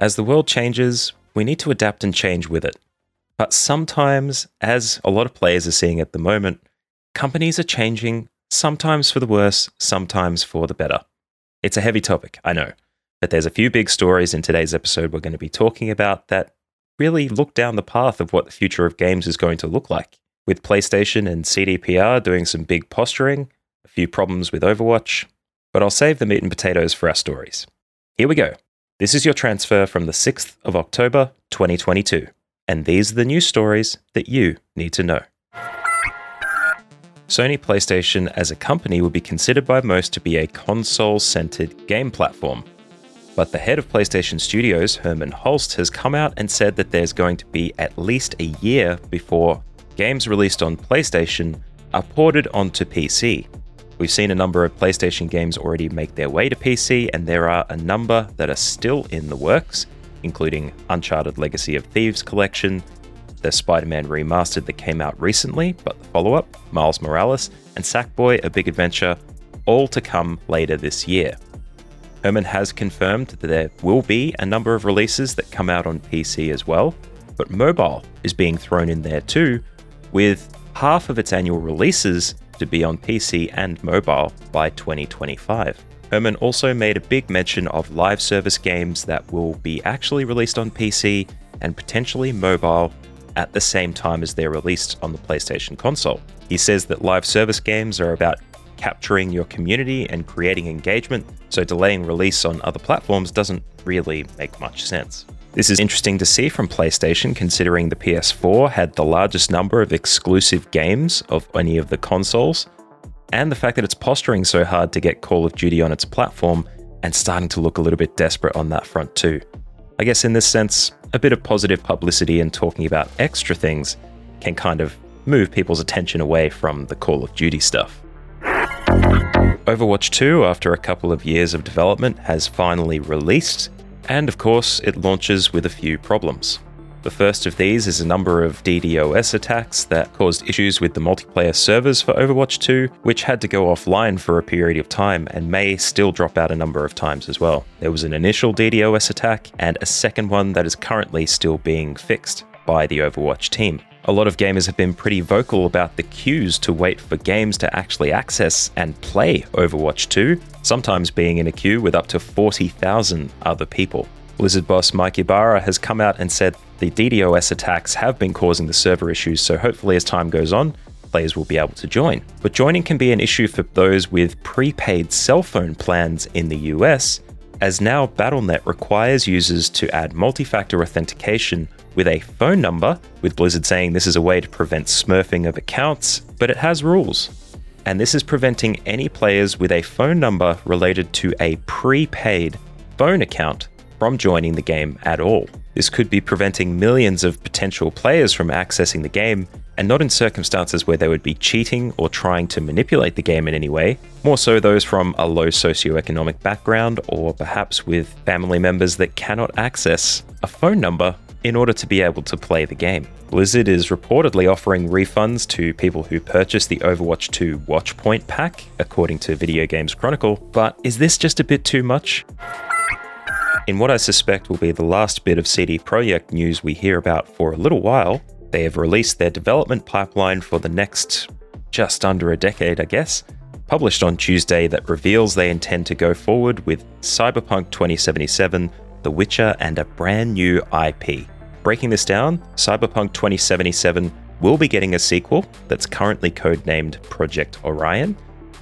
As the world changes, we need to adapt and change with it. But sometimes, as a lot of players are seeing at the moment, companies are changing, sometimes for the worse, sometimes for the better. It's a heavy topic, I know, but there's a few big stories in today's episode we're going to be talking about that really look down the path of what the future of games is going to look like. With PlayStation and CDPR doing some big posturing, a few problems with Overwatch, but I'll save the meat and potatoes for our stories. Here we go. This is your transfer from the 6th of October, 2022, and these are the news stories that you need to know. Sony PlayStation as a company would be considered by most to be a console centered game platform. But the head of PlayStation Studios, Herman Hulst, has come out and said that there's going to be at least a year before games released on PlayStation are ported onto PC. We've seen a number of PlayStation games already make their way to PC, and there are a number that are still in the works, including Uncharted Legacy of Thieves Collection, the Spider Man remastered that came out recently, but the follow up, Miles Morales, and Sackboy A Big Adventure, all to come later this year. Herman has confirmed that there will be a number of releases that come out on PC as well, but mobile is being thrown in there too, with half of its annual releases to be on PC and mobile by 2025. Herman also made a big mention of live service games that will be actually released on PC and potentially mobile at the same time as they're released on the PlayStation console. He says that live service games are about capturing your community and creating engagement, so delaying release on other platforms doesn't really make much sense. This is interesting to see from PlayStation, considering the PS4 had the largest number of exclusive games of any of the consoles, and the fact that it's posturing so hard to get Call of Duty on its platform and starting to look a little bit desperate on that front too. I guess in this sense, a bit of positive publicity and talking about extra things can kind of move people's attention away from the Call of Duty stuff. Overwatch 2, after a couple of years of development, has finally released, and of course, it launches with a few problems. The first of these is a number of DDoS attacks that caused issues with the multiplayer servers for Overwatch 2, which had to go offline for a period of time and may still drop out a number of times as well. There was an initial DDoS attack and a second one that is currently still being fixed by the Overwatch team. A lot of gamers have been pretty vocal about the queues to wait for games to actually access and play Overwatch 2, sometimes being in a queue with up to 40,000 other people. Blizzard boss Mike Ybarra has come out and said the DDoS attacks have been causing the server issues, so hopefully, as time goes on, players will be able to join. But joining can be an issue for those with prepaid cell phone plans in the US, as now BattleNet requires users to add multi factor authentication with a phone number, with Blizzard saying this is a way to prevent smurfing of accounts, but it has rules. And this is preventing any players with a phone number related to a prepaid phone account from joining the game at all. This could be preventing millions of potential players from accessing the game, and not in circumstances where they would be cheating or trying to manipulate the game in any way, more so those from a low socioeconomic background or perhaps with family members that cannot access a phone number in order to be able to play the game. Blizzard is reportedly offering refunds to people who purchase the Overwatch 2 Watchpoint pack, according to Video Games Chronicle, but is this just a bit too much? In what I suspect will be the last bit of CD Projekt news we hear about for a little while, they have released their development pipeline for the next just under a decade, I guess, published on Tuesday that reveals they intend to go forward with Cyberpunk 2077, The Witcher, and a brand new IP. Breaking this down, Cyberpunk 2077 will be getting a sequel that's currently codenamed Project Orion,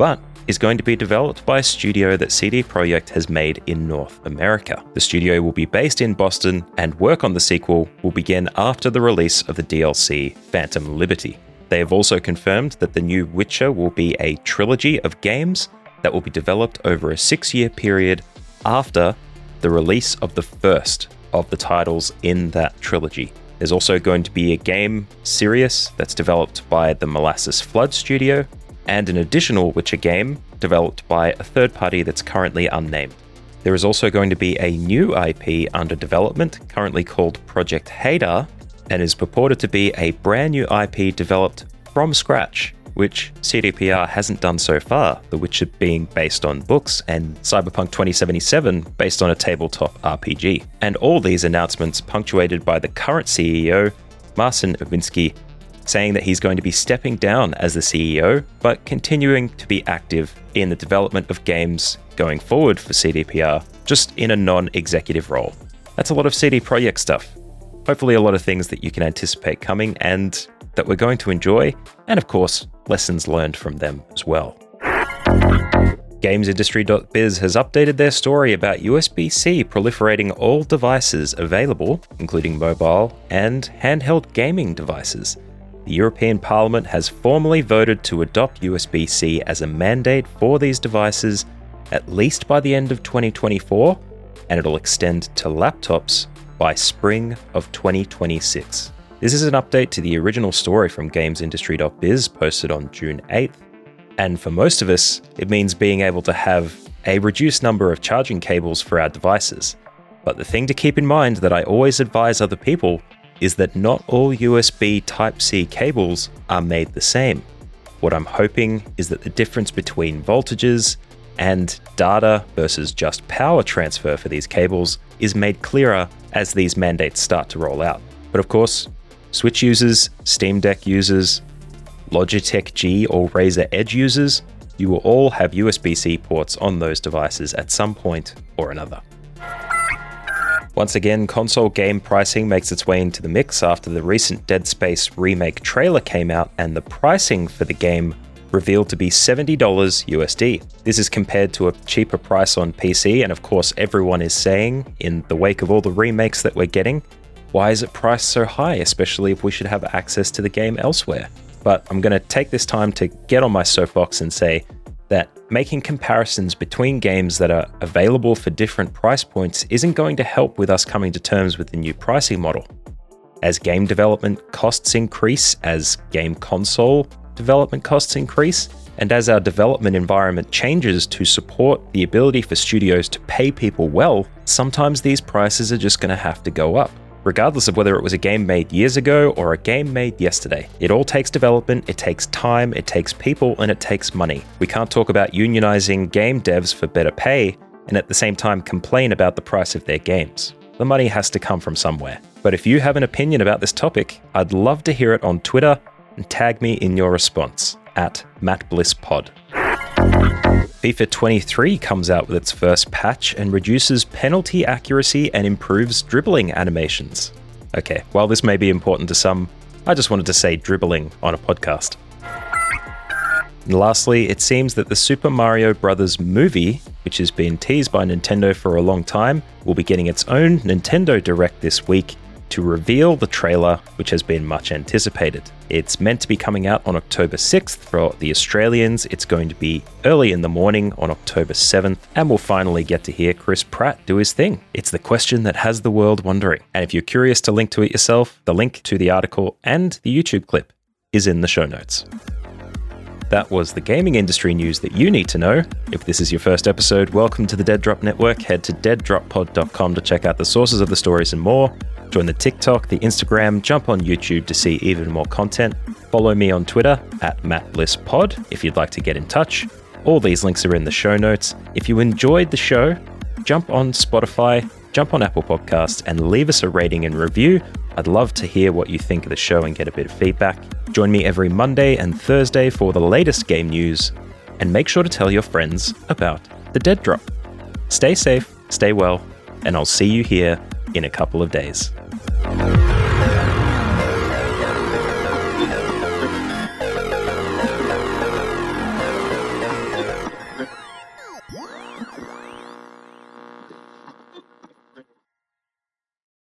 but is going to be developed by a studio that CD Projekt has made in North America. The studio will be based in Boston, and work on the sequel will begin after the release of the DLC Phantom Liberty. They have also confirmed that the new Witcher will be a trilogy of games that will be developed over a six year period after the release of the first of the titles in that trilogy. There's also going to be a game, Sirius, that's developed by the Molasses Flood studio, and an additional Witcher game developed by a third party that's currently unnamed. There is also going to be a new IP under development, currently called Project Hadar, and is purported to be a brand new IP developed from scratch, which CDPR hasn't done so far, The Witcher being based on books and Cyberpunk 2077 based on a tabletop RPG. And all these announcements punctuated by the current CEO, Marcin Iwinski, saying that he's going to be stepping down as the CEO, but continuing to be active in the development of games going forward for CDPR, just in a non executive role. That's a lot of CD Projekt stuff. Hopefully, a lot of things that you can anticipate coming and that we're going to enjoy, and of course, lessons learned from them as well. GamesIndustry.biz has updated their story about USB C proliferating all devices available, including mobile and handheld gaming devices. The European Parliament has formally voted to adopt USB C as a mandate for these devices at least by the end of 2024, and it'll extend to laptops by spring of 2026. This is an update to the original story from GamesIndustry.biz posted on June 8th, and for most of us, it means being able to have a reduced number of charging cables for our devices. But the thing to keep in mind that I always advise other people is that not all USB Type C cables are made the same. What I'm hoping is that the difference between voltages and data versus just power transfer for these cables is made clearer as these mandates start to roll out. But of course, Switch users, Steam Deck users, Logitech G or Razer Edge users, you will all have USB C ports on those devices at some point or another. Once again, console game pricing makes its way into the mix after the recent Dead Space remake trailer came out and the pricing for the game revealed to be $70 USD. This is compared to a cheaper price on PC, and of course, everyone is saying, in the wake of all the remakes that we're getting, why is it priced so high, especially if we should have access to the game elsewhere? But I'm going to take this time to get on my soapbox and say that making comparisons between games that are available for different price points isn't going to help with us coming to terms with the new pricing model. As game development costs increase, as game console development costs increase, and as our development environment changes to support the ability for studios to pay people well, sometimes these prices are just going to have to go up regardless of whether it was a game made years ago or a game made yesterday. It all takes development, it takes time, it takes people, and it takes money. We can't talk about unionizing game devs for better pay and at the same time complain about the price of their games. The money has to come from somewhere. But if you have an opinion about this topic, I'd love to hear it on Twitter and tag me in your response at MattBlissPod. FIFA 23 comes out with its first patch and reduces penalty accuracy and improves dribbling animations. Okay, while this may be important to some, I just wanted to say dribbling on a podcast. And lastly, it seems that the Super Mario Bros. movie, which has been teased by Nintendo for a long time, will be getting its own Nintendo Direct this week to reveal the trailer, which has been much anticipated. It's meant to be coming out on October 6th for the Australians. It's going to be early in the morning on October 7th, and we'll finally get to hear Chris Pratt do his thing. It's the question that has the world wondering. And if you're curious to link to it yourself, the link to the article and the YouTube clip is in the show notes. That was the gaming industry news that you need to know. If this is your first episode, welcome to the Dead Drop Network. Head to deaddroppod.com to check out the sources of the stories and more. Join the TikTok, the Instagram, jump on YouTube to see even more content. Follow me on Twitter at MattBlissPod if you'd like to get in touch. All these links are in the show notes. If you enjoyed the show, jump on Spotify, jump on Apple Podcasts, and leave us a rating and review. I'd love to hear what you think of the show and get a bit of feedback. Join me every Monday and Thursday for the latest game news, and make sure to tell your friends about the Dead Drop. Stay safe, stay well, and I'll see you here in a couple of days.